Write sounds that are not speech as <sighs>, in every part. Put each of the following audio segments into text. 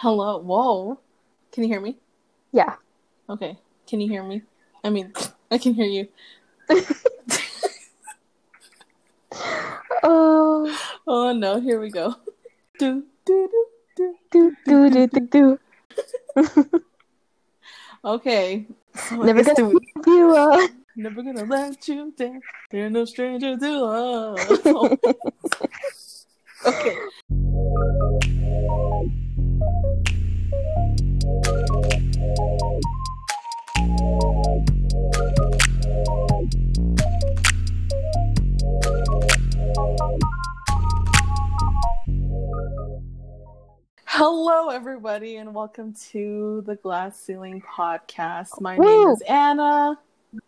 Hello. Whoa. Can you hear me? Yeah. Okay. Can you hear me? I mean, I can hear you. <laughs> Oh, Oh no, here we go. Do, do, do, do do do do do. do. <laughs> Okay. So <laughs> Never gonna do- you uh, never gonna let you down. You're no stranger to love. okay. Hello, everybody, and welcome to the Glass Ceiling Podcast. My name is Anna.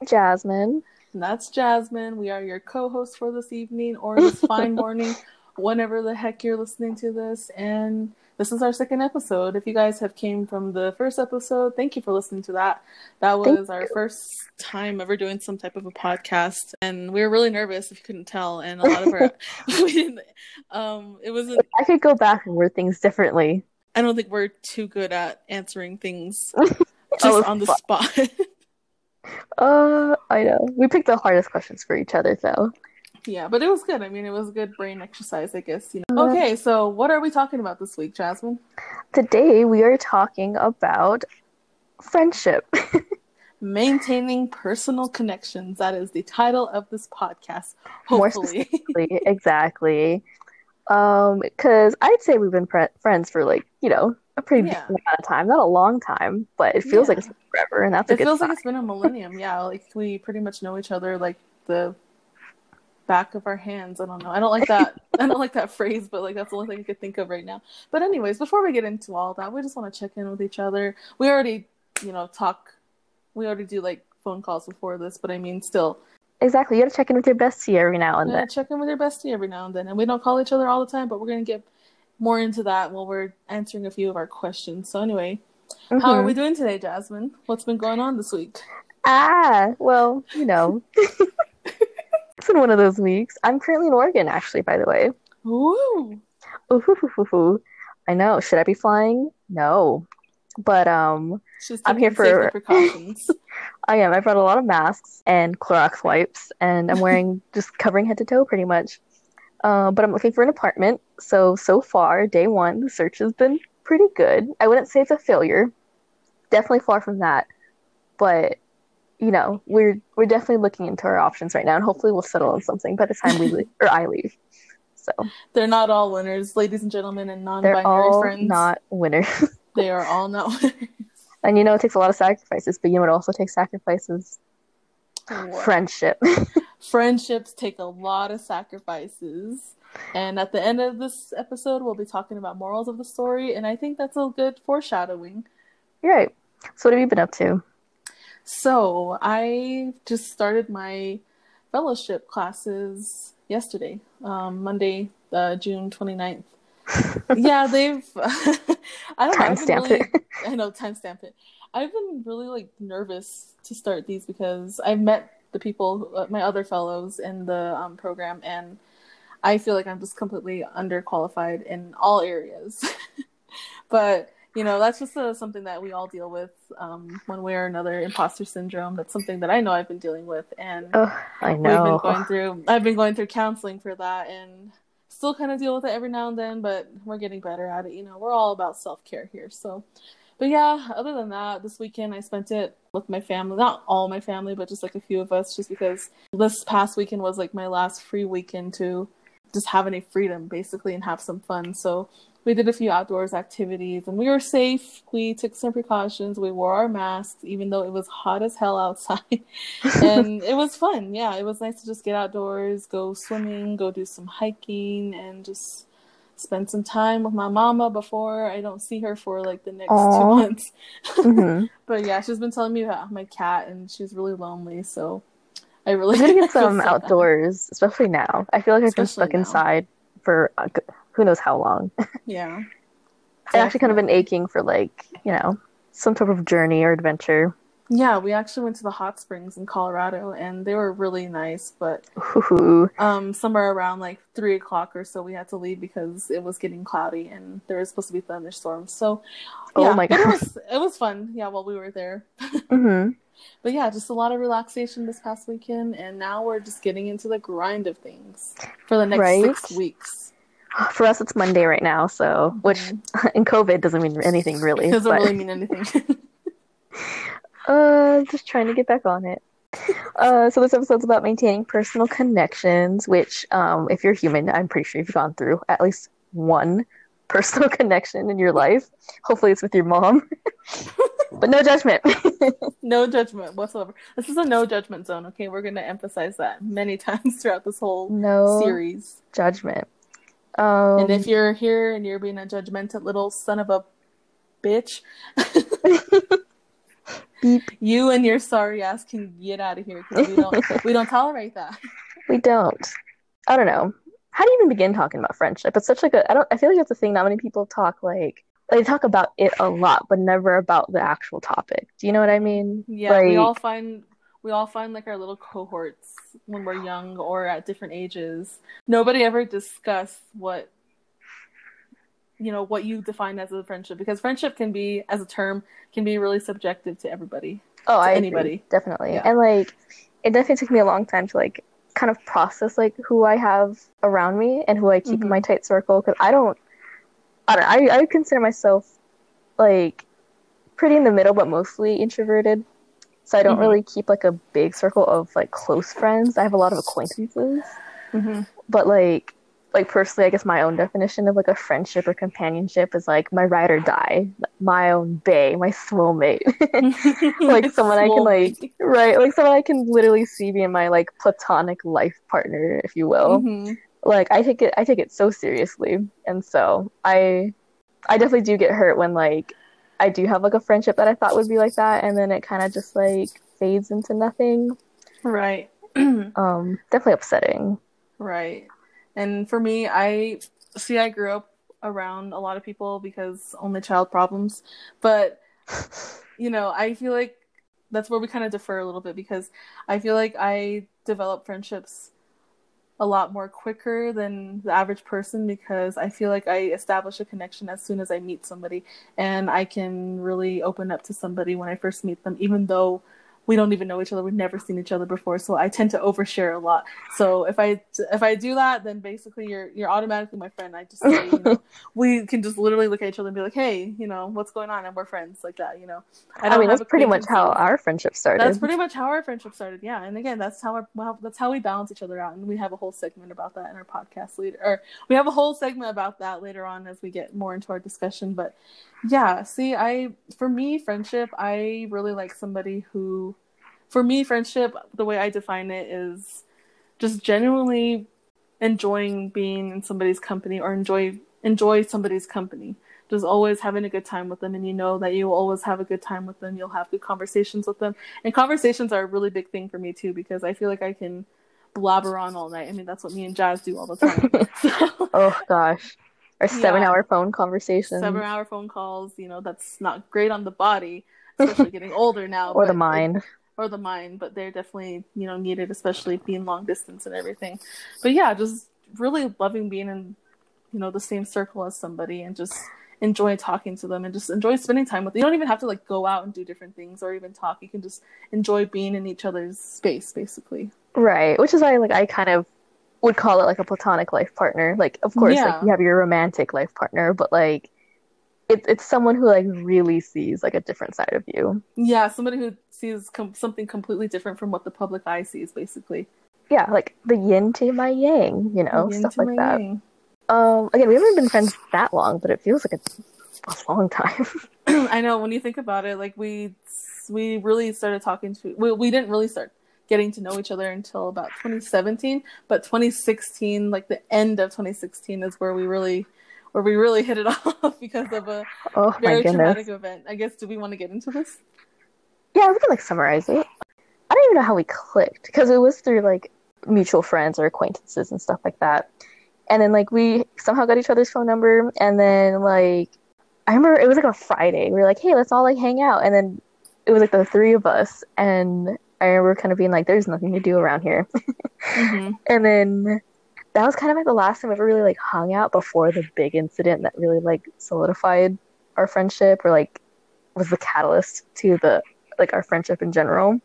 Jasmyn. And that's Jasmyn. We are your co hosts for this evening or this fine <laughs> morning, whenever the heck you're listening to this. And this is our second episode. If you guys have came from the first episode, thank you for listening to that. That Thank was our first time ever doing some type of a podcast. And we were really nervous if you couldn't tell. And a lot of our <laughs> <laughs> we didn't um it wasn't I could go back and word things differently. I don't think we're too good at answering things <laughs> Oh, just on the fu- spot. Uh, I know. We picked the hardest questions for each other, though. Yeah, but it was good. I mean, it was a good brain exercise, I guess. You know. Okay, so what are we talking about this week, Jasmyn? Today we are talking about friendship. <laughs> Maintaining personal connections. That is the title of this podcast. More Hopefully, specifically, <laughs> exactly. Um, because I'd say we've been fri friends for like you know a pretty Yeah. decent amount of time. Not a long time, but it feels like Yeah. it's been forever, and that's a it feels sign. like it's been a millennium. Yeah, like we pretty much know each other like the back of our hands. I don't know. I don't like that. <laughs> I don't like that phrase, but like that's the only thing I could think of right now. But anyways, before we get into all that, we just want to check in with each other. We already, you know, talk. We already do like phone calls before this, but I mean, still, Exactly. You gotta check in with your bestie every now and then. check in with your bestie every now and then. And we don't call each other all the time, but we're going to get more into that while we're answering a few of our questions. So, anyway, how are Mhm. we doing today, Jasmyn? What's been going on this week? Ah, well, you know. <laughs> it's been one of those weeks. I'm currently in Oregon, actually, by the way. Ooh. Ooh. I know. Should I be flying? No. But um, I'm here for- precautions. <laughs> I am. I brought a lot of masks and Clorox wipes, and I'm wearing <laughs> just covering head to toe pretty much. Uh, but I'm looking for an apartment. So so far, day one, the search has been pretty good. I wouldn't say it's a failure. Definitely far from that. But you know, we're we're definitely looking into our options right now, and hopefully we'll settle on something by the time we leave or I leave. So They're not all winners, ladies and gentlemen, and non-binary they're all friends. not winners. <laughs> They are all not winners. and you know, it takes a lot of sacrifices, but you know, it also takes sacrifices. Friendship. <laughs> Friendships take a lot of sacrifices. And at the end of this episode, we'll be talking about morals of the story. And I think that's a good foreshadowing. You're right. So what have you been up to? So I just started my fellowship classes yesterday, um, Monday, uh, June 29th. <laughs> yeah, they've. <laughs> I don't know. I've Timestamp really, it. <laughs> I know, timestamp it. I've been really like nervous to start these because I've met the people, uh, my other fellows in the um, program, and I feel like I'm just completely underqualified in all areas. but you know, that's just uh, something that we all deal with um, one way or another. Imposter syndrome. That's something that I know I've been dealing with, and Oh, I we've been going through. I've been going through counseling for that, and still kind of deal with it every now and then. But we're getting better at it. You know, we're all about self care here. So, but yeah. Other than that, this weekend I spent it with my family. Not all my family, but just like a few of us. Just because this past weekend was like my last free weekend to just have any freedom, basically, and have some fun. So. We did a few outdoors activities and we were safe. We took some precautions. We wore our masks, even though it was hot as hell outside <laughs> and it was fun. Yeah, it was nice to just get outdoors, go swimming, go do some hiking, and just spend some time with my mama before I don't see her for like the next Aw. two months. hmm <laughs> But yeah, she's been telling me about my cat, and she's really lonely. So I really I'm gonna get some outdoors, especially now. I feel like I've been stuck now. inside for g- who knows how long. <laughs> Yeah, I've actually kind of been aching for like, you know, some type of journey or adventure. Yeah, we actually went to the hot springs in Colorado, and they were really nice. But Ooh. um, somewhere around like three o'clock or so, we had to leave because it was getting cloudy and there was supposed to be thunderstorms. So, Oh my but it was <laughs> it was fun. Yeah, while we were there. <laughs> hmm But yeah, just a lot of relaxation this past weekend, and now we're just getting into the grind of things for the next Right. six weeks. For us, it's Monday right now, so which <laughs> in COVID doesn't mean anything really. It doesn't but- really mean anything. <laughs> Uh, just trying to get back on it. Uh, so this episode's about maintaining personal connections, which, um, if you're human, I'm pretty sure you've gone through at least one <laughs> personal connection in your life. Hopefully, it's with your mom, but no judgment. no judgment whatsoever. This is a no judgment zone. Okay, we're going to emphasize that many times throughout this whole no series. judgment. Um, And if you're here and you're being a judgmental little son of a bitch, <laughs> beep, you and your sorry ass can get out of here because we don't we don't <laughs> tolerate that. we don't. I don't know. How do you even begin talking about friendship? It's such like a. I don't. I feel like it's a thing. Not many people talk like they talk about it a lot, but never about the actual topic. Do you know what I mean? Yeah, we all find we all find like our little cohorts when we're young or at different ages. Nobody ever discuss what you know what you define as a friendship because friendship can be as a term can be really subjective to everybody. Oh, I agree, anybody. definitely. Yeah. And like, it definitely took me a long time to like kind of process like who I have around me and who I keep in Mhm. my tight circle because I don't, I don't, I I would consider myself like pretty in the middle, but mostly introverted. So I don't Mhm. really keep like a big circle of like close friends. I have a lot of acquaintances, Mm-hmm. but like. Like personally, I guess my own definition of like a friendship or companionship is like my ride or die, my own bay, my soulmate. <laughs> like <laughs> someone I can like right like someone I can literally see being my like platonic life partner if you will Mhm. like I take it I take it so seriously and so I I definitely do get hurt when like I do have like a friendship that I thought would be like that and then it kind of just like fades into nothing Right. <clears throat> um definitely upsetting Right. And for me, I see I grew up around a lot of people because only child problems. But, <laughs> you know, I feel like that's where we kind of differ a little bit because I feel like I develop friendships a lot more quicker than the average person because I feel like I establish a connection as soon as I meet somebody and I can really open up to somebody when I first meet them even though we don't even know each other. We've never seen each other before. So I tend to overshare a lot. So if I if I do that then basically you're you're automatically my friend. I just you know <laughs> we can just literally look at each other and be like hey you know what's going on? And we're friends like that you know. I, don't mean that's pretty much how our friendship started. That's pretty much how our friendship started, yeah. And again, that's how our well, that's how we balance each other out, and we have a whole segment about that in our podcast later. Or we have a whole segment about that later on as we get more into our discussion. But yeah, see, I for me, friendship, I really like somebody who, for me, friendship, the way I define it is just genuinely enjoying being in somebody's company or enjoy enjoy somebody's company. Just always having a good time with them and you know that you will always have a good time with them. You'll have good conversations with them. And conversations are a really big thing for me too because i feel like i can blabber on all night. I mean that's what me and jazz do all the time. <laughs> So, oh gosh. Our Yeah. seven hour phone conversation seven hour phone calls you know that's not great on the body especially getting older now or the mind or the mind, but they're definitely you know needed, especially being long distance and everything. But yeah, just really loving being in you know the same circle as somebody and just enjoy talking to them and just enjoy spending time with them. You don't even have to like go out and do different things or even talk. You can just enjoy being in each other's space, basically. Right, which is why like I kind of would call it like a platonic life partner. Like of course Yeah. like you have your romantic life partner, but like it's it's someone who like really sees like a different side of you. Yeah, somebody who sees com- something completely different from what the public eye sees, basically. Yeah, like the yin to my yang, you know, stuff like that. yang. Um again, we haven't been friends that long, but it feels like a, a long time. <laughs> <clears throat> I know when you think about it, like we we really started talking to we we didn't really start getting to know each other until about 2017, but 2016, like the end of 2016, is where we really where we really hit it <laughs> off because of a oh very traumatic event. I guess do we want to get into this? Yeah, we can like summarize it. I don't even know how we clicked because it was through like mutual friends or acquaintances and stuff like that. And then like we somehow got each other's phone number, and then like I remember it was like a Friday. We were like, hey, let's all like hang out, and then it was like the three of us, and I remember kind of being like, "There's nothing to do around here," <laughs> Mhm. and then that was kind of like the last time we ever really like hung out before the big incident that really like solidified our friendship or like was the catalyst to the like our friendship in general.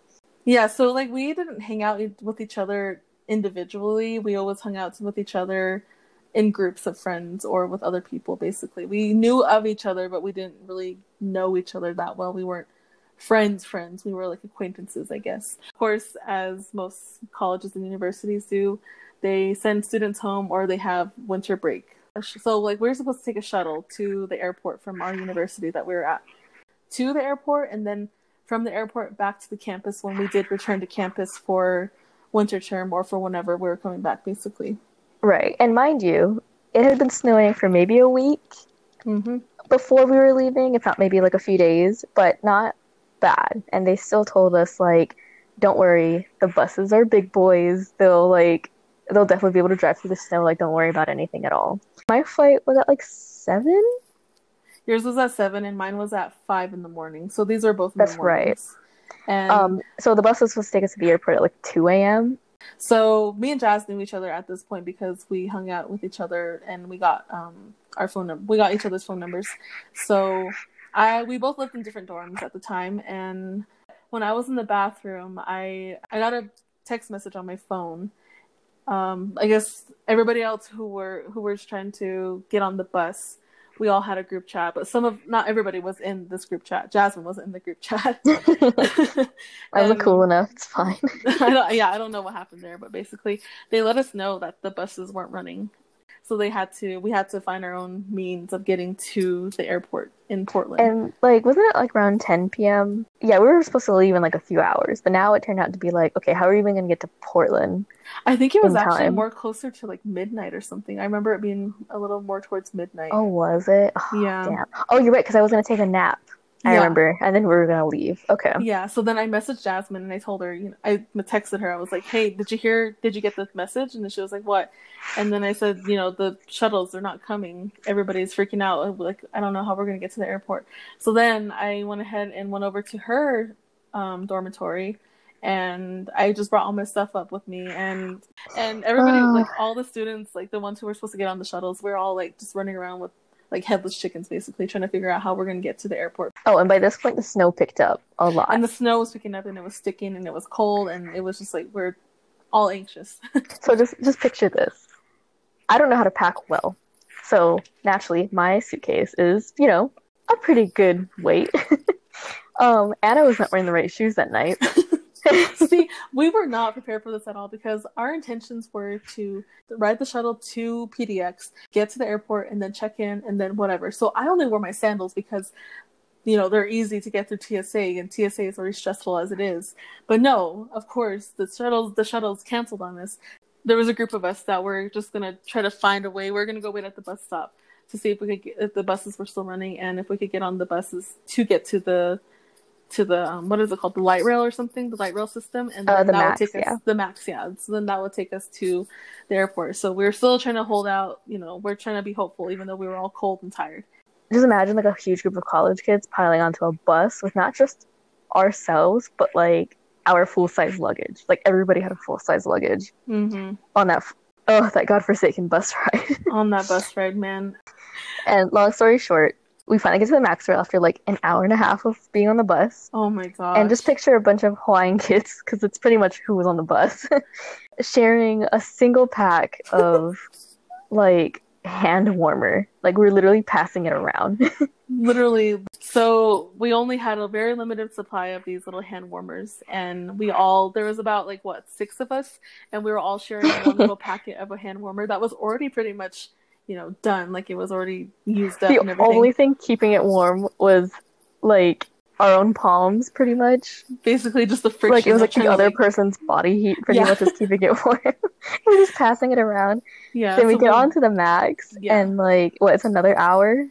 Yeah, so like we didn't hang out with each other individually. We always hung out with each other in groups of friends or with other people basically. We knew of each other, but we didn't really know each other that well. We weren't friends friends. We were like acquaintances, I guess. Of course, as most colleges and universities do, they send students home or they have winter break. So like we're supposed to take a shuttle to the airport from our university that we were at to the airport and then from the airport back to the campus when we did return to campus for winter term or for whenever we were coming back basically. Right. And mind you, it had been snowing for maybe a week Mm-hmm. before we were leaving, if not maybe like a few days, but not bad. And they still told us like, don't worry, the buses are big boys. They'll like they'll definitely be able to drive through the snow, like don't worry about anything at all. My flight was at like seven? Yours was at seven and mine was at five in the morning. So these are both in the That's right. And Um so the bus was supposed to take us to the airport at like two AM. so me and Jazz knew each other at this point because we hung out with each other and we got um our phone number. We got each other's phone numbers. So I we both lived in different dorms at the time and when I was in the bathroom, I I got a text message on my phone. Um, I guess everybody else who were who was trying to get on the bus, we all had a group chat, but some of not everybody was in this group chat. Jasmyn wasn't in the group chat. <laughs> <laughs> I wasn't cool enough, it's fine. <laughs> I don't, yeah, I don't know what happened there, but basically they let us know that the buses weren't running, so they had to we had to find our own means of getting to the airport in Portland. And like, wasn't it like around 10 p.m.? Yeah, we were supposed to leave in like a few hours, but now it turned out to be like, okay, how are we even gonna get to Portland? I think it was actually time. more closer to like midnight or something. I remember it being a little more towards midnight. Oh, was it? Oh, Yeah. Damn. Oh, you're right, because I was gonna take a nap. I Yeah. remember, and then we were gonna leave. Okay. Yeah, so then I messaged Jasmyn and I told her, you know, I texted her. I was like, "Hey, did you hear? Did you get the message?" And then she was like, "What?" And then I said, "You know, the shuttles they're not coming. Everybody's freaking out. Like, I don't know how we're gonna get to the airport." So then I went ahead and went over to her um, dormitory, and I just brought all my stuff up with me, and and everybody, Oh. like all the students, like the ones who were supposed to get on the shuttles, we're all like just running around with like headless chickens, basically trying to figure out how we're gonna get to the airport. Oh, and by this point, the snow picked up a lot. And the snow was picking up and it was sticking and it was cold and it was just like we're all anxious. <laughs> So just just picture this. I don't know how to pack well. So naturally my suitcase is, you know, a pretty good weight. <laughs> um Anna was not wearing the right shoes that night. <laughs> <laughs> See, we were not prepared for this at all because our intentions were to ride the shuttle to PDX, get to the airport, and then check in, and then whatever. So I only wore my sandals because, you know, they're easy to get through TSA, and TSA is very stressful as it is. But no, of course, the shuttles the shuttles canceled on us. There was a group of us that were just gonna try to find a way. We are gonna go wait at the bus stop to see if we could get, if the buses were still running and if we could get on the buses to get to the to the um, what is it called the light rail or something the light rail system and Uh, then the that Max, would take us yeah. the max yeah so then that would take us to the airport so we're still trying to hold out you know we're trying to be hopeful even though we were all cold and tired Just imagine like a huge group of college kids piling onto a bus with not just ourselves, but like our full size luggage. Like everybody had a full size luggage mm-hmm. on that f- oh that godforsaken bus <laughs> ride. on that bus ride man and long story short, we finally get to the Maxwell after like an hour and a half of being on the bus. oh my god And just picture a bunch of Hawaiian <laughs> kids, because it's pretty much who was on the bus, <laughs> sharing a single pack of <laughs> like hand warmer. Like we're literally passing it around. literally so we only had a very limited supply of these little hand warmers and we all there was about like what six of us and we were all sharing one little packet of a hand warmer that was already pretty much you know done like it was already used up the and everything only thing keeping it warm was like our own palms, pretty much. basically just the friction Like it was like the other person's body heat, pretty Yeah. much is keeping it <laughs> warm. we're just passing it around. <laughs> yeah then we get on to the Max, Yeah. and like what? It's another hour.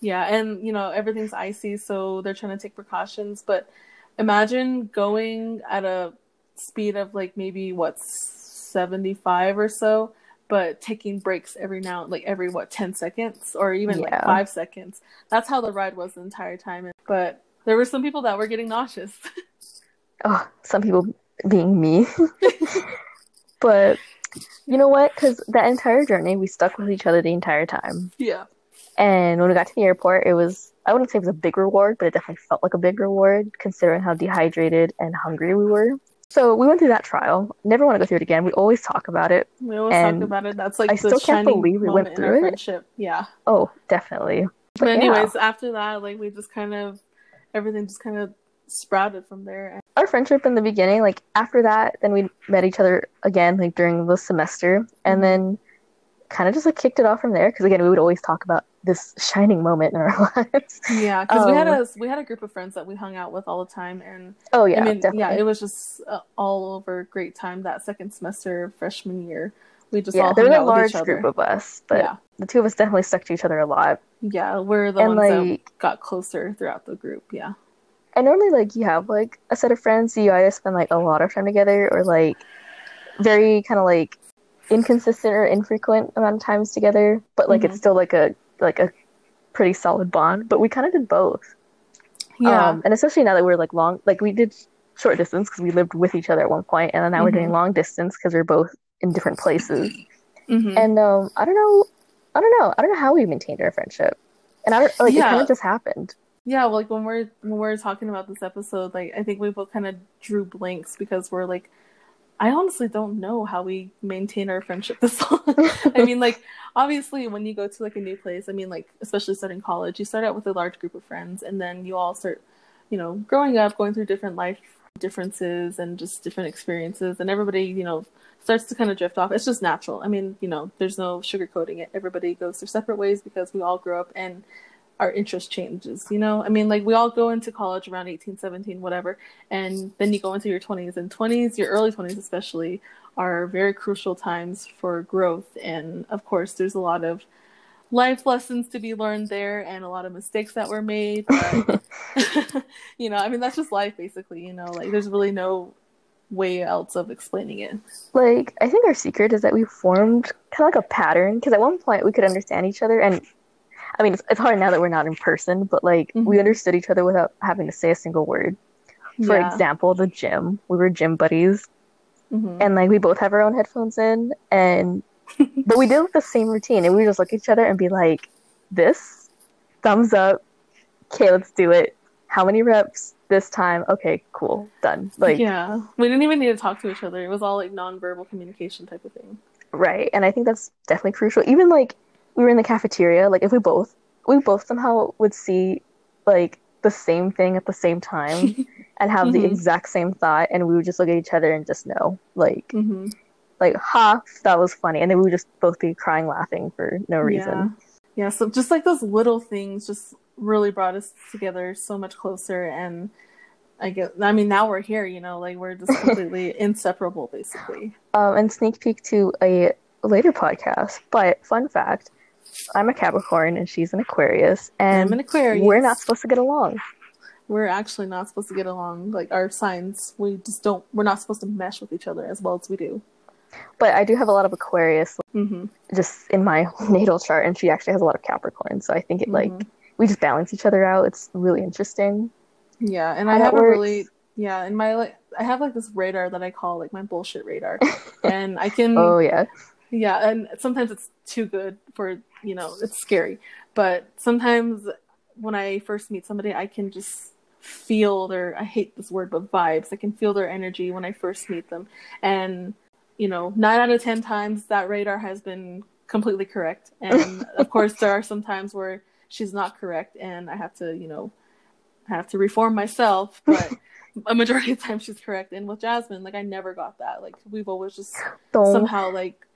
Yeah, and you know everything's icy, so they're trying to take precautions. But imagine going at a speed of like maybe what seventy five or so, but taking breaks every now, like every what ten seconds or even like five seconds. That's how the ride was the entire time. But there were some people that were getting nauseous. <laughs> oh, some people being me. <laughs> but you know what? Because that entire journey, we stuck with each other the entire time. Yeah. And when we got to the airport, it was, I wouldn't say it was a big reward, but it definitely felt like a big reward considering how dehydrated and hungry we were. So we went through that trial. Never want to go through it again. We always talk about it. We always And talk about it. That's like I still can't believe we went through our it. friendship. Yeah. Oh, definitely. But, yeah. anyways, after that, like we just kind of everything just kind of sprouted from there. Our friendship in the beginning, like after that, then we met each other again, like during the semester, and Mhm. then kind of just like kicked it off from there. Because again, we would always talk about this shining moment in our <laughs> lives. Yeah, because we had Um, a we had a group of friends that we hung out with all the time, and Oh yeah, I mean, definitely. yeah, it was just uh, all over great time that second semester freshman year. We just yeah, all there was a large group of us, but yeah, the two of us definitely stuck to each other a lot. yeah, we're the and ones like, that got closer throughout the group. Yeah, and normally like you have like a set of friends, you either spend like a lot of time together or like very kind of like inconsistent or infrequent amount of times together, but like Mhm. it's still like a like a pretty solid bond. But we kind of did both. yeah, Um, and especially now that we're like long, like we did short distance because we lived with each other at one point, and then now we're doing Mhm. long distance because we're both in different places. Mhm. And um, I don't know, I don't know, I don't know how we maintained our friendship, and I don't like it kind of just happened. yeah. Well, like when we're when we're talking about this episode, like I think we both kind of drew blanks because we're like, I honestly don't know how we maintain our friendship this long. <laughs> I mean, like obviously when you go to like a new place, I mean, like especially starting college, you start out with a large group of friends, and then you all start, you know, growing up, going through different life differences and just different experiences, and everybody, you know, starts to kind of drift off. It's just natural. I mean, you know, there's no sugarcoating it. Everybody goes their separate ways because we all grow up and our interest changes you know? I mean like we all go into college around 18 17 whatever and then you go into your 20s and 20s your early 20s especially are very crucial times for growth. And of course there's a lot of life lessons to be learned there and a lot of mistakes that were made. But <laughs> <laughs> you know i mean that's just life basically you know? Like there's really no way else of explaining it. Like I think our secret is that we formed kind of like a pattern because at one point we could understand each other, and I mean it's, it's hard now that we're not in person, but like we Mhm. understood each other without having to say a single word. For Yeah. example, the gym, we were gym buddies, Mhm. and like we both have our own headphones in, and <laughs> but we did like, the same routine, and we just look at each other and be like, "This, thumbs up, okay, let's do it. How many reps this time? Okay, cool, done." Like yeah we didn't even need to talk to each other it was all like nonverbal communication type of thing Right. And I think that's definitely crucial. Even like we were in the cafeteria, like if we both we both somehow would see like the same thing at the same time <laughs> and have the Mhm. exact same thought and we would just look at each other and just know. Like hmm like ha, that was funny. And then we would just both be crying laughing for no reason. Yeah. yeah, so just like those little things just really brought us together so much closer and I guess I mean now we're here, you know, like we're just <laughs> completely inseparable basically. Um and sneak peek to a later podcast. But fun fact, I'm a Capricorn and she's an Aquarius and I'm an Aquarius. we're not supposed to get along. we're actually not supposed to get along. Like our signs, we just don't we're not supposed to mesh with each other as well as we do. But I do have a lot of Aquarius hmm just in my <laughs> natal chart and she actually has a lot of capricorn so i think it like Mhm. we just balance each other out it's really interesting Yeah, and How I have a really yeah, and my like I have like this radar that I call like my bullshit radar. <laughs> and I can oh yeah Yeah, and sometimes it's too good for you know it's scary. But sometimes when I first meet somebody, I can just feel their I hate this word, but vibes. I can feel their energy when I first meet them, and you know, nine out of ten times that radar has been completely correct. <laughs> And of course, there are some times where she's not correct, and I have to you know I have to reform myself, <laughs> but. A majority of the time she's correct, and with Jasmyn, like I never got that. Like we've always just don't somehow like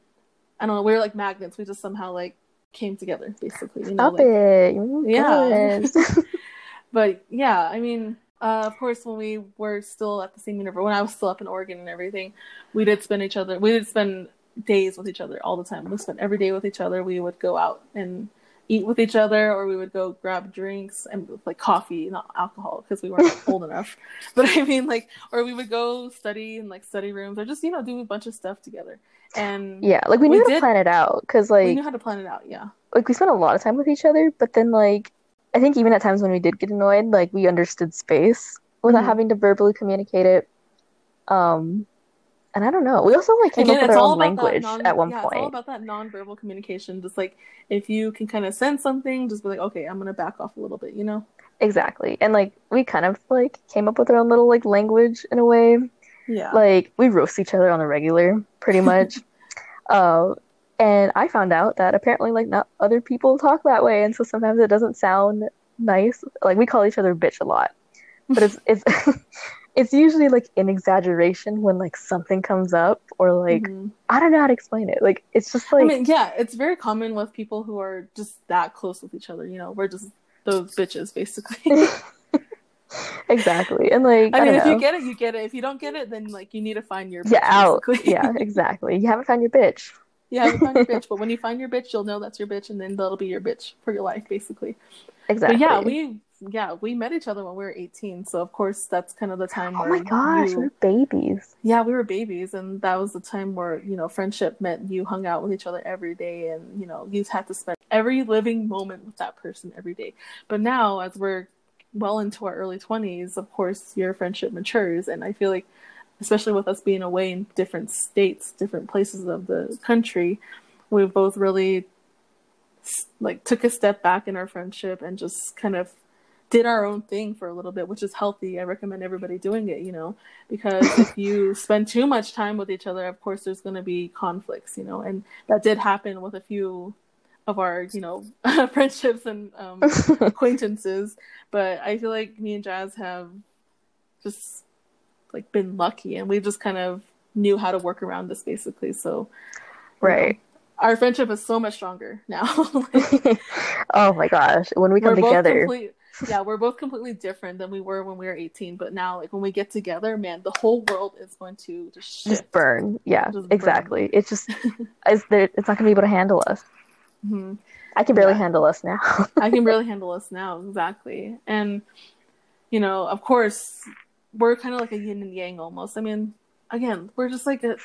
I don't know, we are like magnets. We just somehow like came together, basically. You know, stop like, it Oh Yeah. <laughs> <laughs> But yeah, I mean, uh, of course, when we were still at the same university, when I was still up in Oregon and everything, we did spend each other. We did spend days with each other all the time. We spent every day with each other. We would go out and eat with each other, or we would go grab drinks and like coffee, not alcohol, because we weren't <laughs> old enough. But I mean, like, or we would go study in like study rooms, or just you know do a bunch of stuff together. And yeah like we We knew how did- to plan it out because like we knew how to plan it out. Yeah. like we spent a lot of time with each other but then like I think even at times when we did get annoyed, like we understood space without Mhm. having to verbally communicate it. Um, and I don't know. We also like came Again, up with our own language non. at one Yeah, it's all point. about that nonverbal communication. Just like if you can kind of sense something, just be like, okay, I'm gonna back off a little bit. You know? Exactly. And like we kind of like came up with our own little like language in a way. Yeah. Like we roast each other on the regular, pretty <laughs> much. uh, and I found out that apparently like not other people talk that way, and so sometimes it doesn't sound nice. Like we call each other bitch a lot, but it's <laughs> it's <laughs> it's usually like an exaggeration when like something comes up or like Mhm. I don't know how to explain it. Like it's just like I mean, yeah, it's very common with people who are just that close with each other. You know, we're just those bitches, basically. Exactly. And like I, I mean, if know. you get it, you get it. If you don't get it, then like you need to find your bitch, yeah, out. basically. yeah, exactly. You haven't found your bitch. yeah, you find your bitch. <laughs> But when you find your bitch, you'll know that's your bitch, and then that'll be your bitch for your life, basically. Exactly. But yeah, we yeah we met each other when we were 18, so of course that's kind of the time Oh where my gosh, you- we're babies. yeah we were babies, and that was the time where you know friendship meant you hung out with each other every day, and you know you had to spend every living moment with that person every day. But now, as we're well into our early 20s, of course your friendship matures, and I feel like especially with us being away in different states, different places of the country, we've both really like took a step back in our friendship and just kind of did our own thing for a little bit, which is healthy. I recommend everybody doing it, you know, because if <laughs> you spend too much time with each other, of course, there's going to be conflicts, you know, and that did happen with a few of our, you know, <laughs> friendships and um, <laughs> acquaintances. But I feel like me and Jazz have just like been lucky, and we just kind of knew how to work around this basically. So, you know, right. our friendship is so much stronger now. <laughs> oh my gosh. When we come together. complete, yeah, we're both completely different than we were when we were 18. But now, like when we get together, man, the whole world is going to just just burn. Yeah, Just burn. exactly. It's just it's, it's not gonna be able to handle us. Mhm. I can barely Yeah. handle us now. <laughs> I can barely handle us now, exactly. And you know, of course, we're kind of like a yin and yang almost. I mean, again, we're just like a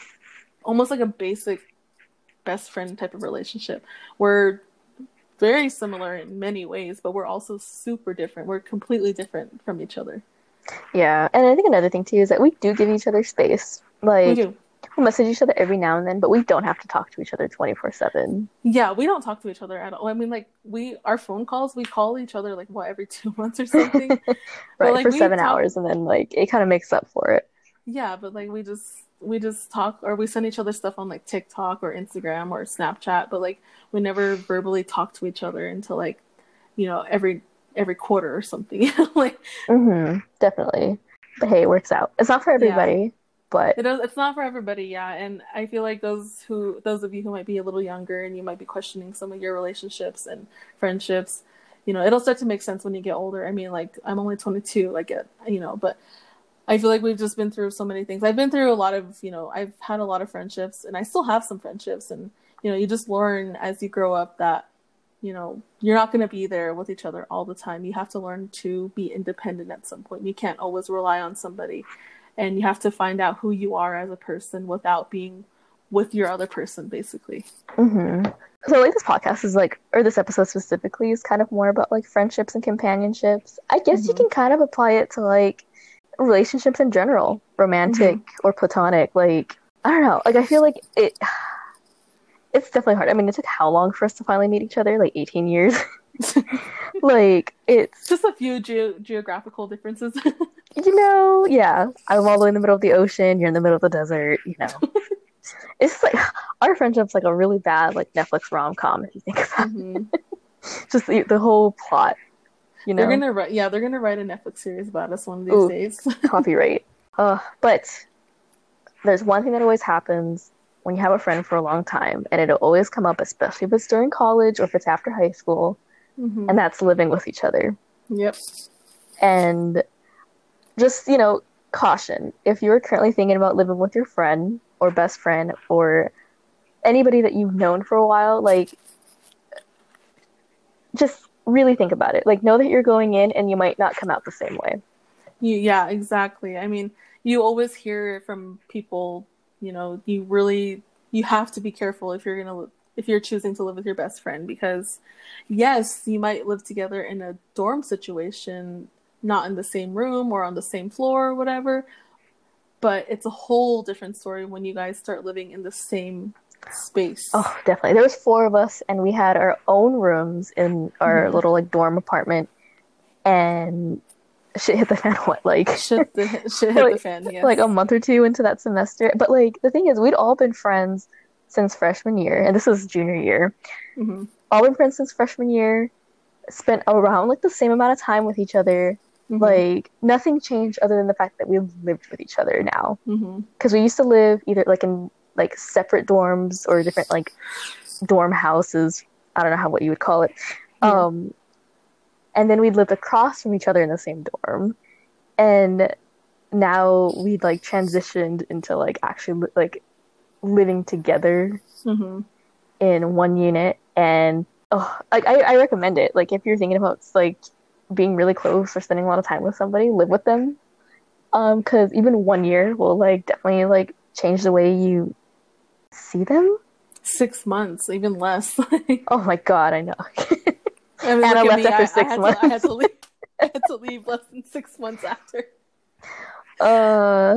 almost like a basic best friend type of relationship. We're very similar in many ways, but we're also super different. We're completely different from each other. yeah, and I think another thing too is that we do give each other space. We Like do. We'll message each other every now and then, but we don't have to talk to each other twenty four seven. Yeah, we don't talk to each other at all. I mean, like we our phone calls, we call each other like what every <laughs> two months or something. <laughs> Right, like, for seven talk- hours, and then like it kind of makes up for it. yeah, but like we just we just talk or we send each other stuff on like TikTok or Instagram or Snapchat, but like we never verbally talk to each other until like you know every every quarter or something. <laughs> like hmm definitely. But hey, it works out. It's not for everybody, but it's not for everybody, yeah. And I feel like those who those of you who might be a little younger and you might be questioning some of your relationships and friendships, you know, it'll start to make sense when you get older. I mean, like I'm only 22, like it, you know, but I feel like we've just been through so many things. I've been through a lot of, you know, I've had a lot of friendships and I still have some friendships and you know, you just learn as you grow up that you know, you're not going to be there with each other all the time. You have to learn to be independent at some point. You can't always rely on somebody and you have to find out who you are as a person without being with your other person basically. hmm So like this podcast is like, or this episode specifically is kind of more about like friendships and companionships. I guess you Mhm. can kind of apply it to like relationships in general, romantic or platonic. Like I don't know. Like I feel like it. <sighs> It's definitely hard. I mean, it took how long for us to finally meet each other? Like 18 years. <laughs> <laughs> like it's Just a few ge- geographical differences. <laughs> you know, yeah. I'm all the way in the middle of the ocean. You're in the middle of the desert. You know, <laughs> it's like our friendship's like a really bad like Netflix rom com if you think about Mhm. it. <laughs> Just the, the whole plot. You know, They're gonna write, yeah, they're gonna write a Netflix series about us one of these Ooh. days. <laughs> copyright. Uh, but there's one thing that always happens when you have a friend for a long time, and it'll always come up, especially if it's during college or if it's after high school, Mhm. and that's living with each other. Yep. And just, you know, caution if you're currently thinking about living with your friend or best friend or anybody that you've known for a while, like, just really think about it. Like, know that you're going in and you might not come out the same way. Yeah, exactly. I mean, you always hear from people, you know, you really you have to be careful if you're going to if you're choosing to live with your best friend because yes, you might live together in a dorm situation, not in the same room or on the same floor or whatever, but it's a whole different story when you guys start living in the same space. Oh, definitely. There was four of us, and we had our own rooms in our Mhm. little like dorm apartment, and shit hit the fan. What like shit, the, <laughs> shit hit the fan. Yes. like a month or two into that semester? But like the thing is, we'd all been friends since freshman year, and this was junior year. hmm All been friends since freshman year. Spent around like the same amount of time with each other. Mm-hmm. Like nothing changed other than the fact that we lived with each other now. because we used to live either like in like separate dorms or different like dorm houses. I don't know how what you would call it. Yeah. Um, and then we'd lived across from each other in the same dorm, and now we'd like transitioned into like actually li- like living together hmm in one unit. And oh, like I, I recommend it. Like if you're thinking about like being really close or spending a lot of time with somebody, live with them. Um, because even one year will like definitely like change the way you see them. Six months, even less. <laughs> Oh my god, I know. <laughs> I mean, Anna left me. after I, six I had months. To, I had to leave. I had to leave less than six months after. <laughs> uh,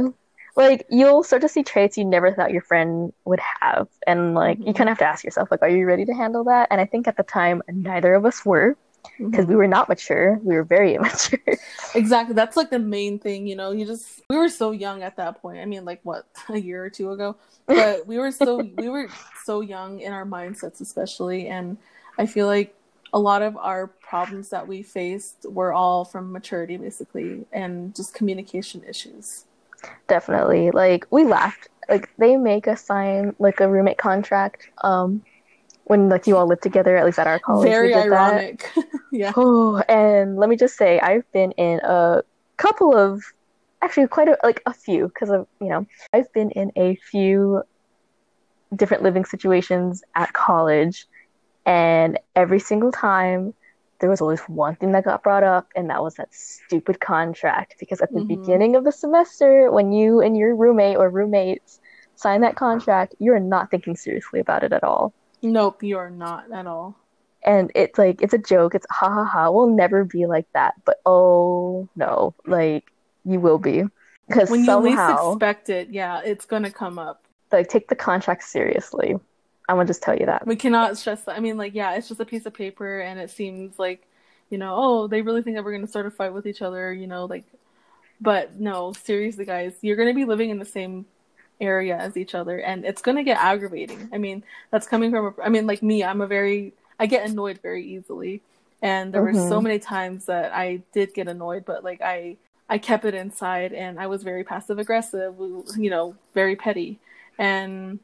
like you'll start to see traits you never thought your friend would have, and like you Mhm. kind of have to ask yourself, like, are you ready to handle that? And I think at the time, neither of us were because we were not mature. We were very <laughs> immature. Exactly. That's like the main thing, you know. You just we were so young at that point. I mean, like what, <laughs> a year or two ago. But we were so <laughs> we were so young in our mindsets especially and I feel like a lot of our problems that we faced were all from maturity basically and just communication issues. Definitely. Like we laughed. Like they make us sign like a roommate contract. Um, when like you all lived together, at least at our college. Very ironic. <laughs> yeah. Oh, <sighs> and let me just say, I've been in a couple of, actually quite a like a few, because of you know, I've been in a few different living situations at college, and every single time there was always one thing that got brought up, and that was that stupid contract. Because at the Mhm. beginning of the semester, when you and your roommate or roommates sign that contract, you're not thinking seriously about it at all Nope, you're not at all. and it's like it's a joke. It's ha ha ha. We'll never be like that. But oh no. Like you will be. Because When you least expect it, yeah, it's gonna come up. like take the contract seriously. I'm gonna just tell you that. We cannot stress that. I mean, like, yeah, it's just a piece of paper, and it seems like, you know, oh, they really think that we're gonna start a fight with each other, you know, like, but no, seriously, guys, you're gonna be living in the same area as each other, and it's gonna get aggravating. I mean, that's coming from, a, I mean, like me, I'm a very, I get annoyed very easily, and there were so Mhm. many times that I did get annoyed, but like I, I kept it inside, and I was very passive aggressive, you know, very petty, and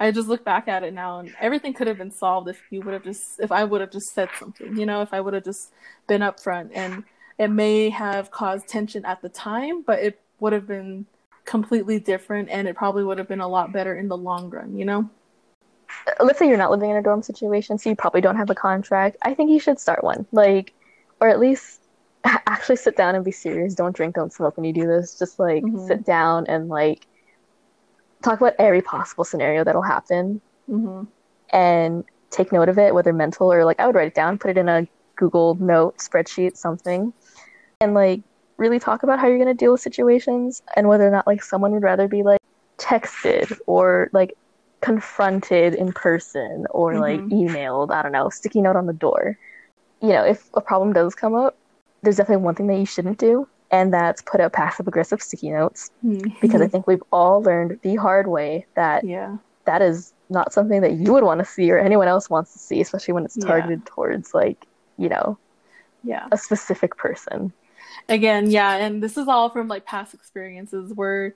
I just look back at it now, and everything could have been solved if you would have just, if I would have just said something, you know, if I would have just been upfront, and it may have caused tension at the time, but it would have been completely different, and it probably would have been a lot better in the long run, you know. let's say you're not living in a dorm situation so you probably don't have a contract. I think you should start one. Like or at least actually sit down and be serious. Don't drink don't smoke when you do this. Just like Mhm. sit down and like talk about every possible scenario that'll happen hmm and take note of it, whether mental or like I would write it down, put it in a Google note spreadsheet, something, and like really talk about how you're gonna deal with situations and whether or not like someone would rather be like texted or like confronted in person or like Mhm. emailed, I don't know, sticky note on the door. You know, if a problem does come up, there's definitely one thing that you shouldn't do, and that's put out passive aggressive sticky notes because I think we've all learned the hard way that yeah, that is not something that you would want to see or anyone else wants to see, especially when it's Yeah. targeted towards like, you know, yeah. a specific person. Again yeah and this is all from like past experiences. We're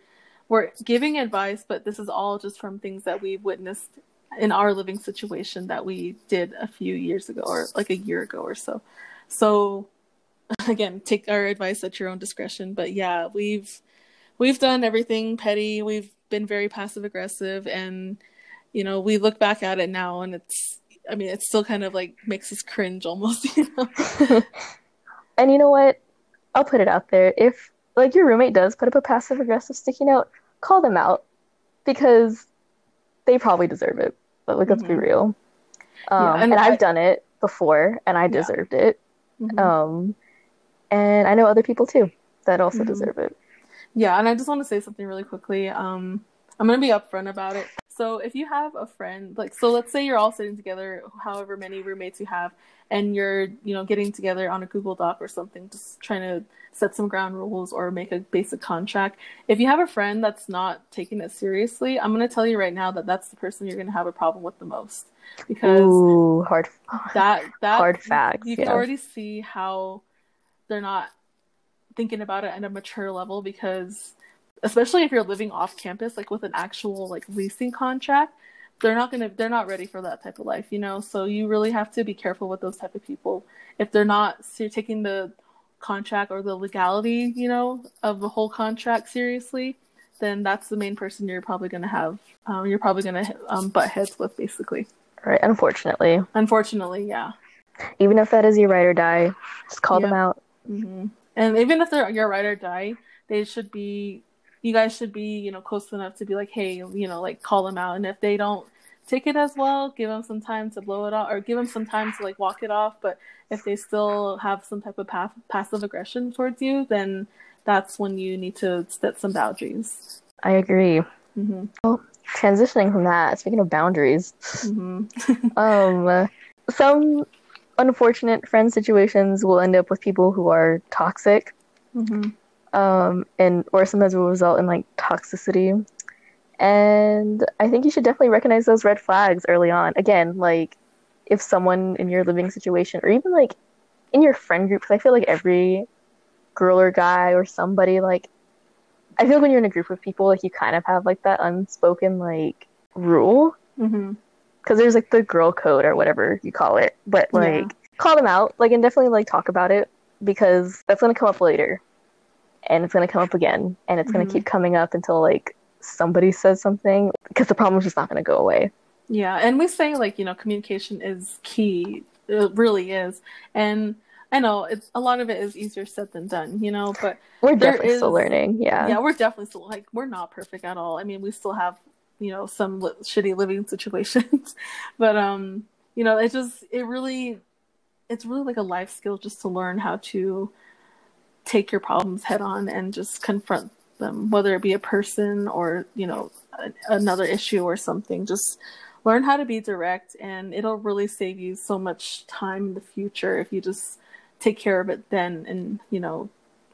we're giving advice but this is all just from things that we've witnessed in our living situation that we did a few years ago or like a year ago or so. So <laughs> again take our advice at your own discretion but yeah we've we've done everything petty. We've been very passive aggressive and you know we look back at it now and it's i mean it still kind of like makes us cringe almost <laughs> you know? <laughs> And you know what? I'll put it out there. If like your roommate does put up a passive aggressive sticky note, call them out because they probably deserve it. But like, let's be Mhm. real. Um, Yeah, and, and I- I've done it before, and I deserved it. Mhm. Um, and I know other people too that also Mhm. deserve it. Yeah, and I just want to say something really quickly. Um, I'm gonna be upfront about it. So if you have a friend, like, so let's say you're all sitting together, however many roommates you have, and you're, you know, getting together on a Google Doc or something, just trying to set some ground rules or make a basic contract. If you have a friend that's not taking it seriously, I'm gonna tell you right now that that's the person you're gonna have a problem with the most, because Ooh, hard. that <laughs> that Hard facts, You can yeah. already see how they're not thinking about it at a mature level because especially if you're living off campus, like with an actual like leasing contract, they're not gonna they're not ready for that type of life, you know. So you really have to be careful with those type of people. If they're not so taking the contract or the legality, you know, of the whole contract seriously, then that's the main person you're probably gonna have. Um, you're probably gonna um, butt heads with, basically. Right. Unfortunately, Unfortunately, yeah. even if that is your ride or die, just call them Yeah. out. hmm And even if they're your ride or die, they should be. You guys should be, you know, close enough to be like, hey, you know, like call them out. And if they don't take it as well, give them some time to blow it off, or give them some time to like walk it off. But if they still have some type of path, passive aggression towards you, then that's when you need to set some boundaries. I agree. hmm Transitioning from that, speaking of boundaries, hmm <laughs> <laughs> um, some unfortunate friend situations will end up with people who are toxic, hmm um, and or sometimes will result in like toxicity. And I think you should definitely recognize those red flags early on. Again, like if someone in your living situation, or even like in your friend group, because I feel like every girl or guy or somebody like I feel like when you're in a group of people, like you kind of have like that unspoken like rule hmm because there's like the girl code or whatever you call it but Yeah. like call them out like and definitely like talk about it because that's going to come up later and it's going to come up again and it's going Mhm. to keep coming up until like somebody says something because the problem's just not going to go away Yeah, and we say like you know communication is key. It really is, and I know it's a lot of it is easier said than done. You know, but we're definitely still learning yeah yeah, we're definitely still like we're not perfect at all. I mean, we still have you know some li- shitty living <laughs> situations, but um, you know, it just it really it's really like a life skill just to learn how to take your problems head on and just confront them, whether it be a person or you know a- another issue or something. Just learn how to be direct, and it'll really save you so much time in the future if you just take care of it then and you know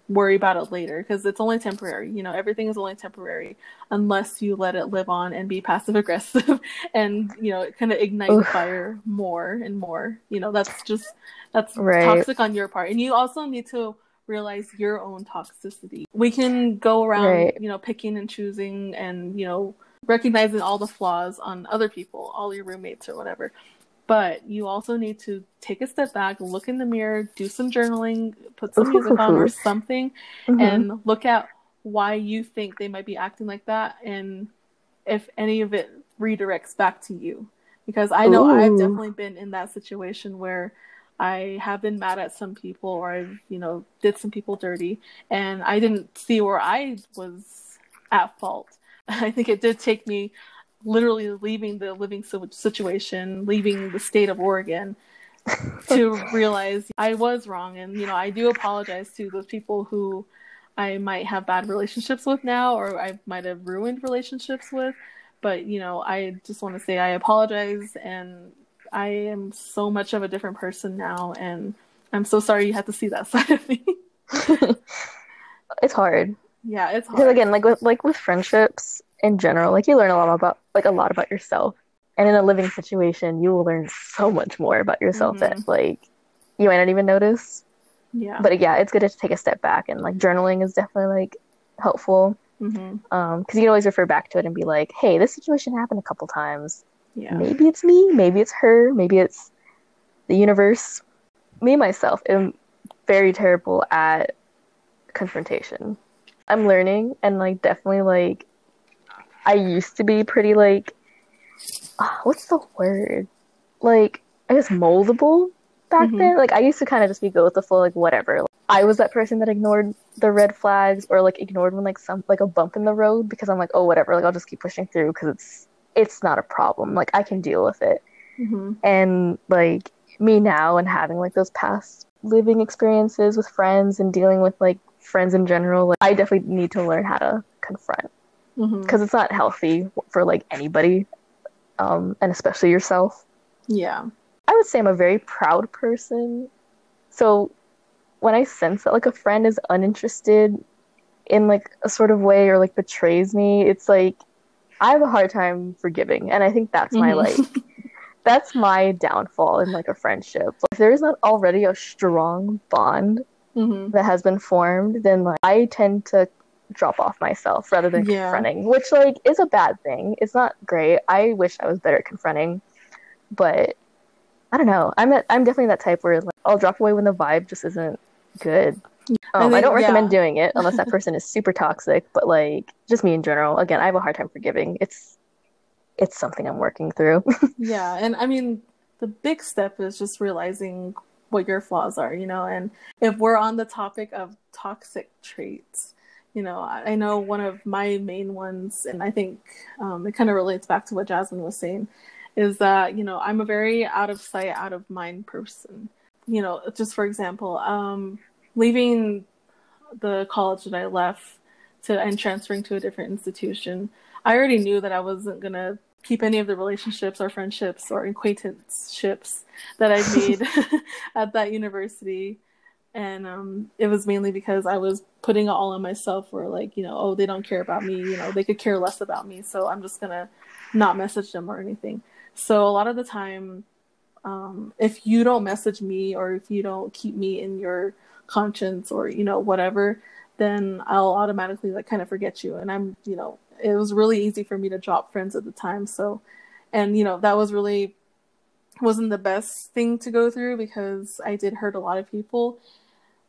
worry about it later because it's only temporary. You know, everything is only temporary unless you let it live on and be passive aggressive <laughs> and, you know, kind of ignite the fire more and more. You know, that's just, that's Right. toxic on your part. And you also need to realize your own toxicity. We can go around, Right. you know, picking and choosing and, you know, recognizing all the flaws on other people, all your roommates or whatever. But you also need to take a step back, look in the mirror, do some journaling, put some music on or <laughs> something, Mhm. and look at why you think they might be acting like that and if any of it redirects back to you. Because I know I've definitely been in that situation where I have been mad at some people or I've, you know, did some people dirty and I didn't see where I was at fault. <laughs> I think it did take me literally leaving the living situation, leaving the state of Oregon <laughs> to realize I was wrong. And, you know, I do apologize to those people who I might have bad relationships with now or I might have ruined relationships with. But, you know, I just want to say I apologize and I am so much of a different person now. And I'm so sorry you had to see that <laughs> side of me. it's hard yeah, it's hard. because again like with like with friendships in general like you learn a lot about like a lot about yourself and in a living situation you will learn so much more about yourself that like you might not even notice yeah. but yeah it's good to take a step back and like journaling is definitely like helpful hmm um because you can always refer back to it and be like hey this situation happened a couple times Yeah. maybe it's me maybe it's her maybe it's the universe. Me myself am very terrible at confrontation. I'm learning and like definitely like i used to be pretty like ah, what's the word? Like i guess moldable back Mhm. then. Like i used to kind of just be go with the flow like whatever. I was that person that ignored the red flags or like ignored when like some like a bump in the road because i'm like oh whatever like i'll just keep pushing through because it's it's not a problem like i can deal with it Mm-hmm. And like me now and having like those past living experiences with friends and dealing with like friends in general, like I definitely need to learn how to confront because Mm-hmm. it's not healthy for like anybody, um, and especially yourself. Yeah. I would say I'm a very proud person. So when I sense that like a friend is uninterested in like a sort of way or like betrays me, it's like I have a hard time forgiving. And I think that's my Mhm. like <laughs> that's my downfall in like a friendship. If there is not already a strong bond hmm that has been formed, then like I tend to drop off myself rather than Yeah. confronting, which like is a bad thing. It's not great. I wish I was better at confronting, but I don't know. I'm I'm definitely that type where like I'll drop away when the vibe just isn't good. I Um, I, don't recommend yeah. doing it unless that <laughs> person is super toxic. But like just me in general, again, I have a hard time forgiving. It's it's something I'm working through. <laughs> Yeah, and I mean, the big step is just realizing what your flaws are, you know. And if we're on the topic of toxic traits, you know, I, I know one of my main ones, and I think um, it kind of relates back to what Jasmyn was saying, is that, you know, I'm a very out of sight, out of mind person. You know, just for example, um, leaving the college that I left to and transferring to a different institution, I already knew that I wasn't gonna keep any of the relationships or friendships or acquaintanceships that I made <laughs> <laughs> at that university. And um, it was mainly because I was putting it all on myself, where like, you know, oh, they don't care about me, you know, they could care less about me, so I'm just gonna not message them or anything. So a lot of the time, um, if you don't message me or if you don't keep me in your conscience or you know whatever, then I'll automatically like kind of forget you. And I'm, you know, it was really easy for me to drop friends at the time. So, and you know, that was really wasn't the best thing to go through because I did hurt a lot of people.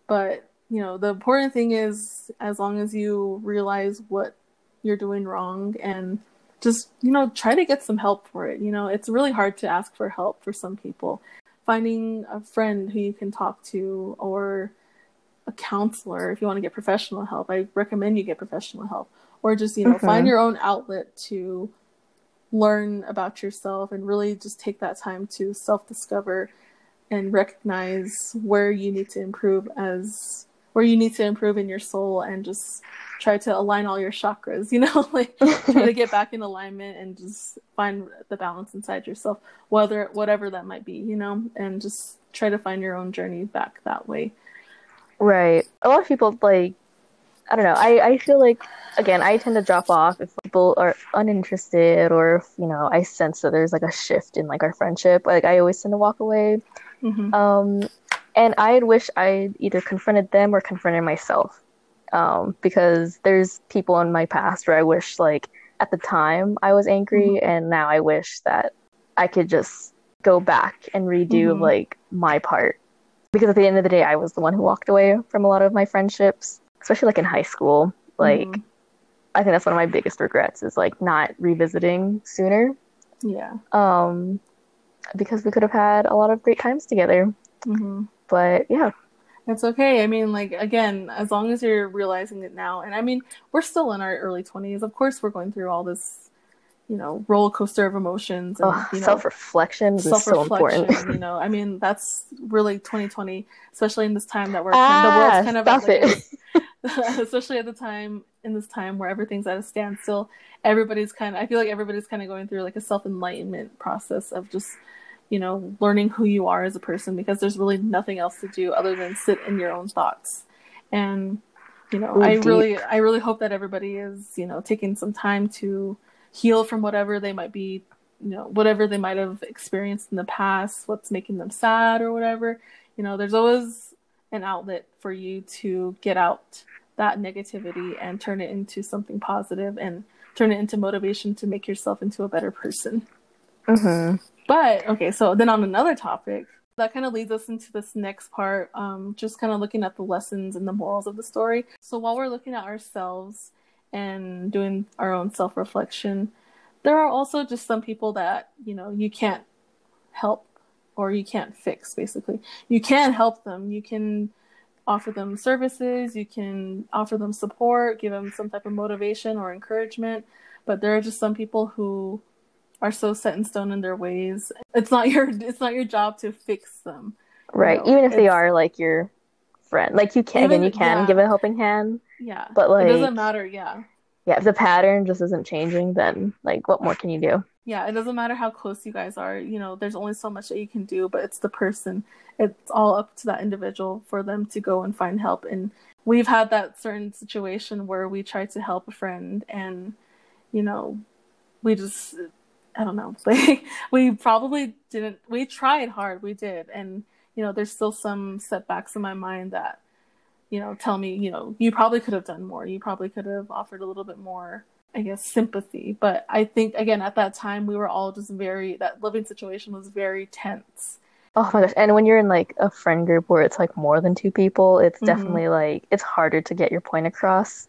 But, you know, the important thing is as long as you realize what you're doing wrong and just, you know, try to get some help for it. You know, it's really hard to ask for help for some people. Finding a friend who you can talk to or a counselor if you want to get professional help. I recommend you get professional help or just, you know, Mhm. find your own outlet to learn about yourself and really just take that time to self-discover and recognize where you need to improve as where you need to improve in your soul and just try to align all your chakras, <laughs> you know, like try to get back in alignment and just find the balance inside yourself, whether whatever that might be, you know, and just try to find your own journey back that way. Right. A lot of people like I don't know. I, I feel like again, I tend to drop off if people are uninterested or if, you know, I sense that there's like a shift in like our friendship. Like I always tend to walk away. Mm-hmm. Um and I'd wish I'd either confronted them or confronted myself. Um, because there's people in my past where I wish like at the time I was angry and now I wish that I could just go back and redo Mhm. like my part because at the end of the day i was the one who walked away from a lot of my friendships especially like in high school like Mhm. i think that's one of my biggest regrets is like not revisiting sooner yeah. um because we could have had a lot of great times together Mm-hmm. but yeah It's okay. I mean, like again, as long as you're realizing it now, and I mean, we're still in our early twenties. Of course, we're going through all this, you know, roller coaster of emotions and oh, you know, self-reflection is so self-reflection. important you know, I mean, that's really 2020, especially in this time that we're kind the world's ah, kind of stop at, like, it <laughs> <laughs> especially at the time in this time where everything's at a standstill. Everybody's kind of, I feel like everybody's kind of going through like a self enlightenment process of just, you know, learning who you are as a person because there's really nothing else to do other than sit in your own thoughts. And, you know, Ooh, I deep. really, I really hope that everybody is, you know, taking some time to heal from whatever they might be, you know, whatever they might have experienced in the past, what's making them sad or whatever. You know, there's always an outlet for you to get out that negativity and turn it into something positive and turn it into motivation to make yourself into a better person. hmm But okay, so then on another topic, that kind of leads us into this next part, um, just kind of looking at the lessons and the morals of the story. So while we're looking at ourselves and doing our own self reflection, there are also just some people that, you know, you can't help or you can't fix, basically. You can help them. You can offer them services, you can offer them support, give them some type of motivation or encouragement. But there are just some people who are so set in stone in their ways. It's not your it's not your job to fix them. Right. know, Even if they are like your friend. Like you can Even- again you can yeah. give a helping hand. Yeah. But, like, it doesn't matter, yeah. Yeah, if the pattern just isn't changing, then like what more can you do? Yeah, it doesn't matter how close you guys are. You know, there's only so much that you can do, but it's the person. It's all up to that individual for them to go and find help. And we've had that certain situation where we tried to help a friend and, you know, we just, I don't know, <laughs> like we probably didn't, we tried hard, we did. And, you know, there's still some setbacks in my mind that, you know, tell me, you know, you probably could have done more. You probably could have offered a little bit more I guess sympathy. But I think again at that time we were all just very that living situation was very tense. Oh my gosh. And when you're in like a friend group where it's like more than two people, it's Mhm. definitely like it's harder to get your point across.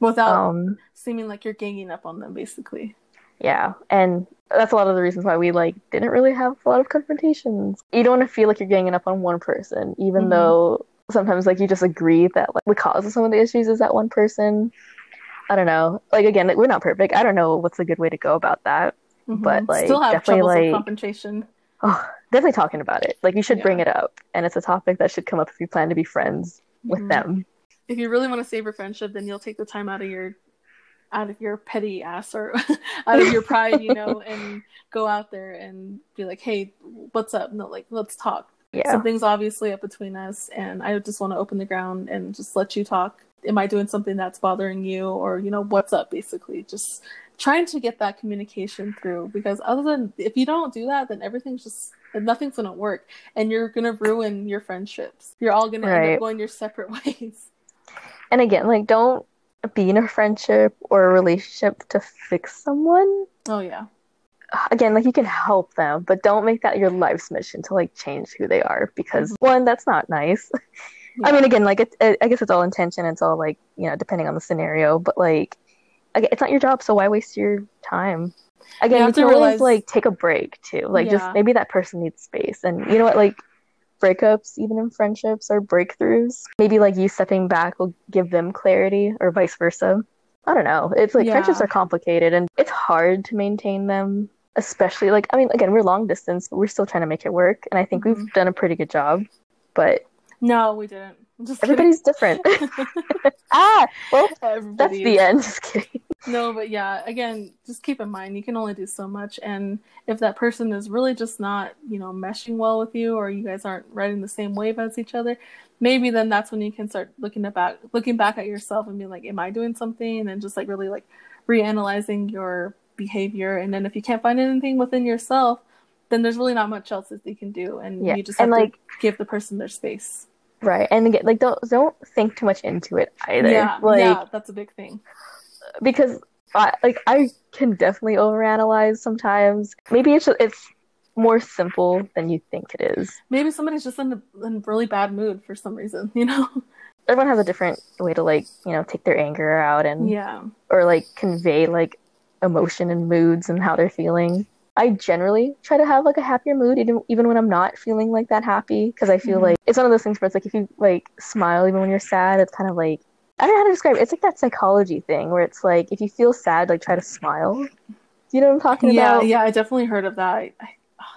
Without Um seeming like you're ganging up on them basically. yeah. And that's a lot of the reasons why we like didn't really have a lot of confrontations. You don't want to feel like you're ganging up on one person, even Mhm. though sometimes like you just agree that like the cause of some of the issues is that one person. I don't know. Like again, like, we're not perfect. I don't know what's a good way to go about that. But, Mhm. like, still have definitely, troubles with like- confrontation. Oh, definitely talking about it. Like you should bring it up, and it's a topic that should come up if you plan to be friends with Mhm. them. If you really want to save your friendship, then you'll take the time out of your out of your petty ass or <laughs> out of your pride, you know, <laughs> and go out there and be like, "Hey, what's up? No, like let's talk." Yeah. something's obviously up between us and i just want to open the ground and just let you talk am i doing something that's bothering you or you know what's up basically just trying to get that communication through because other than if you don't do that then everything's just nothing's gonna work and you're gonna ruin your friendships you're all gonna end Right. up going your separate <laughs> ways And again, like don't be in a friendship or a relationship to fix someone. oh yeah Again, like you can help them, but don't make that your life's mission to like change who they are because Mm-hmm. one, that's not nice. <laughs> I mean, again, like it, it, I guess it's all intention. It's all like you know, depending on the scenario. But like, again, it's not your job, so why waste your time? Again, You you, can always like take a break too. Like, Yeah. just maybe that person needs space, and you know what, like. Breakups, even in friendships, are breakthroughs. Maybe like you stepping back will give them clarity, or vice versa. I don't know. It's like friendships are complicated, and it's hard to maintain them. Especially like, I mean, again, we're long distance, but we're still trying to make it work, and I think Mhm. we've done a pretty good job. But no we didn't everybody's different. <laughs> <laughs> ah, well, that's Everybody the end. Just kidding. No, but yeah, again, just keep in mind you can only do so much and if that person is really just not, you know, meshing well with you or you guys aren't riding the same wave as each other, maybe then that's when you can start looking back looking back at yourself and being like, Am I doing something? And just like really like reanalyzing your behavior and then if you can't find anything within yourself, then there's really not much else that you can do and Yeah, you just have and, to like- give the person their space. Right, and again, like don't don't think too much into it either. Yeah, like yeah, that's a big thing. because I like I can definitely overanalyze sometimes. Maybe it's it's more simple than you think it is. Maybe somebody's just in a, in a really bad mood for some reason, <laughs> you know? Everyone has a different way to like you know take their anger out and Yeah. or like convey like emotion and moods and how they're feeling. I generally try to have like a happier mood even even when I'm not feeling like that happy because I feel Mhm. like it's one of those things where it's like if you like smile even when you're sad, it's kind of like I don't know how to describe it. It's like that psychology thing where it's like if you feel sad, like try to smile. Do you know what I'm talking Yeah, about? yeah, yeah, I definitely heard of that. I, I,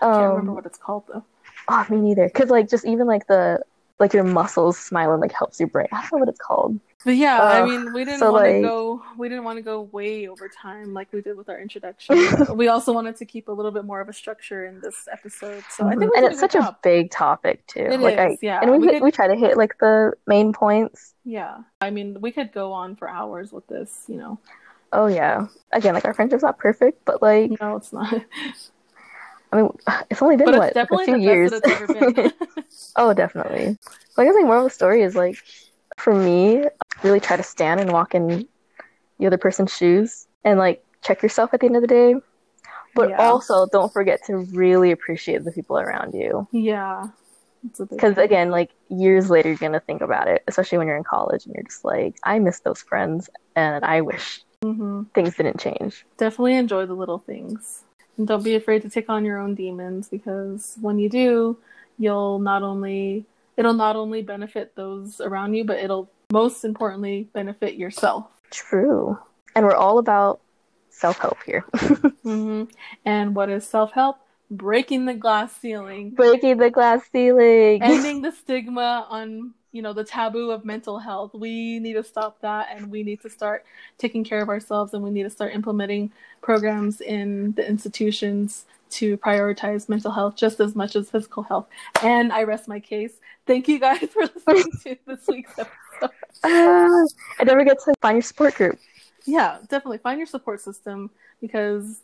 can't remember Um, what it's called though. Oh, me neither. Because like just even like the like your muscles smiling like helps your brain. I don't know what it's called. But yeah, I mean, we didn't so, want to go. We didn't want to go way over time like we did with our introduction. <laughs> we also wanted to keep a little bit more of a structure in this episode. So I think and it's such a big topic too. It like I yeah. and we We hit, could- we try to hit like the main points. Yeah, I mean, we could go on for hours with this. You know, Oh yeah. Again, like our friendship's not perfect, but like no, it's not. <laughs> I mean, <sighs> it's only been but what like, a few the years. that it's ever been. <laughs> oh, definitely. So I think like moral of the story is like for me, really try to stand and walk in the other person's shoes and like check yourself at the end of the day. But Yeah. also don't forget to really appreciate the people around you. yeah, it's a big Because again, like years later, you're gonna think about it, especially when you're in college and you're just like, I miss those friends, and I wish hmm things didn't change. definitely enjoy the little things. And don't be afraid to take on your own demons because when you do, you'll not only it'll not only benefit those around you, but it'll most importantly benefit yourself. True. And we're all about self help here. <laughs> hmm And what is self help? Breaking the glass ceiling, Breaking the glass ceiling. ending the <laughs> stigma on you know the taboo of mental health. We need to stop that, and we need to start taking care of ourselves, and we need to start implementing programs in the institutions to prioritize mental health just as much as physical health. And I rest my case. Thank you guys <laughs> for listening to this week's episode. Ah, and don't forget to find your support group. yeah, definitely find your support system because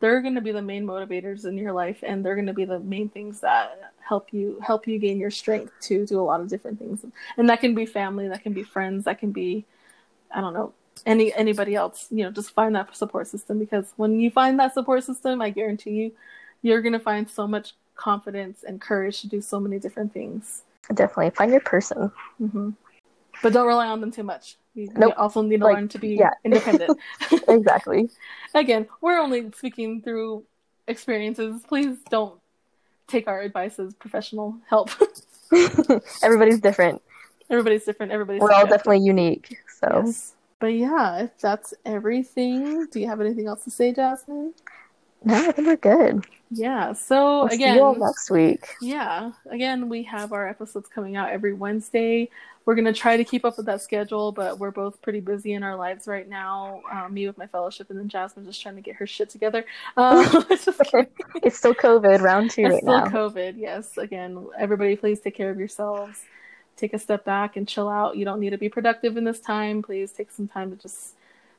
they're going to be the main motivators in your life and they're going to be the main things that help you help you gain your strength to do a lot of different things. And that can be family, that can be friends, that can be I don't know, any anybody else. You know, just find that support system because when you find that support system, I guarantee you you're going to find so much confidence and courage to do so many different things. Definitely find your person. hmm But don't rely on them too much. You, Nope. also need to Like, learn to be yeah. independent. <laughs> exactly. <laughs> Again, we're only speaking through experiences. Please don't take our advice as professional help. <laughs> Everybody's different. Everybody's different. Everybody's We're all definitely unique. So Yes. But yeah, if that's everything, do you have anything else to say, Jasmyn? No, <laughs> I think we're good. Yeah. So We'll see you all next week. Yeah, again, we have our episodes coming out every Wednesday. We're gonna try to keep up with that schedule, but we're both pretty busy in our lives right now. Um, me with my fellowship, and then Jasmyn just trying to get her shit together. Um. <laughs> <laughs> It's still COVID round two It's right still now. COVID. Yes. Again, everybody, please take care of yourselves. Take a step back and chill out. You don't need to be productive in this time. Please take some time to just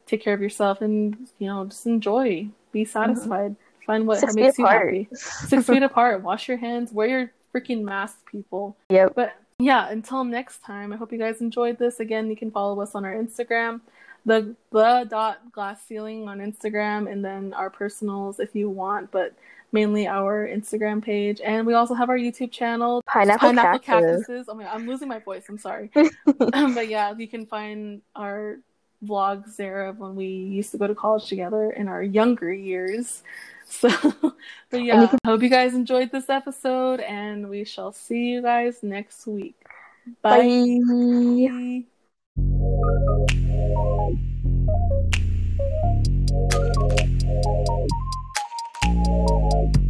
take care of yourself and you know just enjoy. Be satisfied. Find what Mm-hmm. Six makes you apart. happy. <laughs> Six feet apart. Wash your hands. Wear your freaking mask, people. Yep. But yeah, until next time, I hope you guys enjoyed this. Again, you can follow us on our Instagram, the the dot glass ceiling on Instagram, and then our personals if you want, but mainly our Instagram page. And we also have our YouTube channel, Pineapple, Pineapple cactus. Cactuses. Oh my I'm losing my voice. I'm sorry. <laughs> but yeah, you can find our vlogs there of when we used to go to college together in our younger years. <laughs> So, but yeah, I hope you guys enjoyed this episode, and we shall see you guys next week. Bye. Bye. Bye.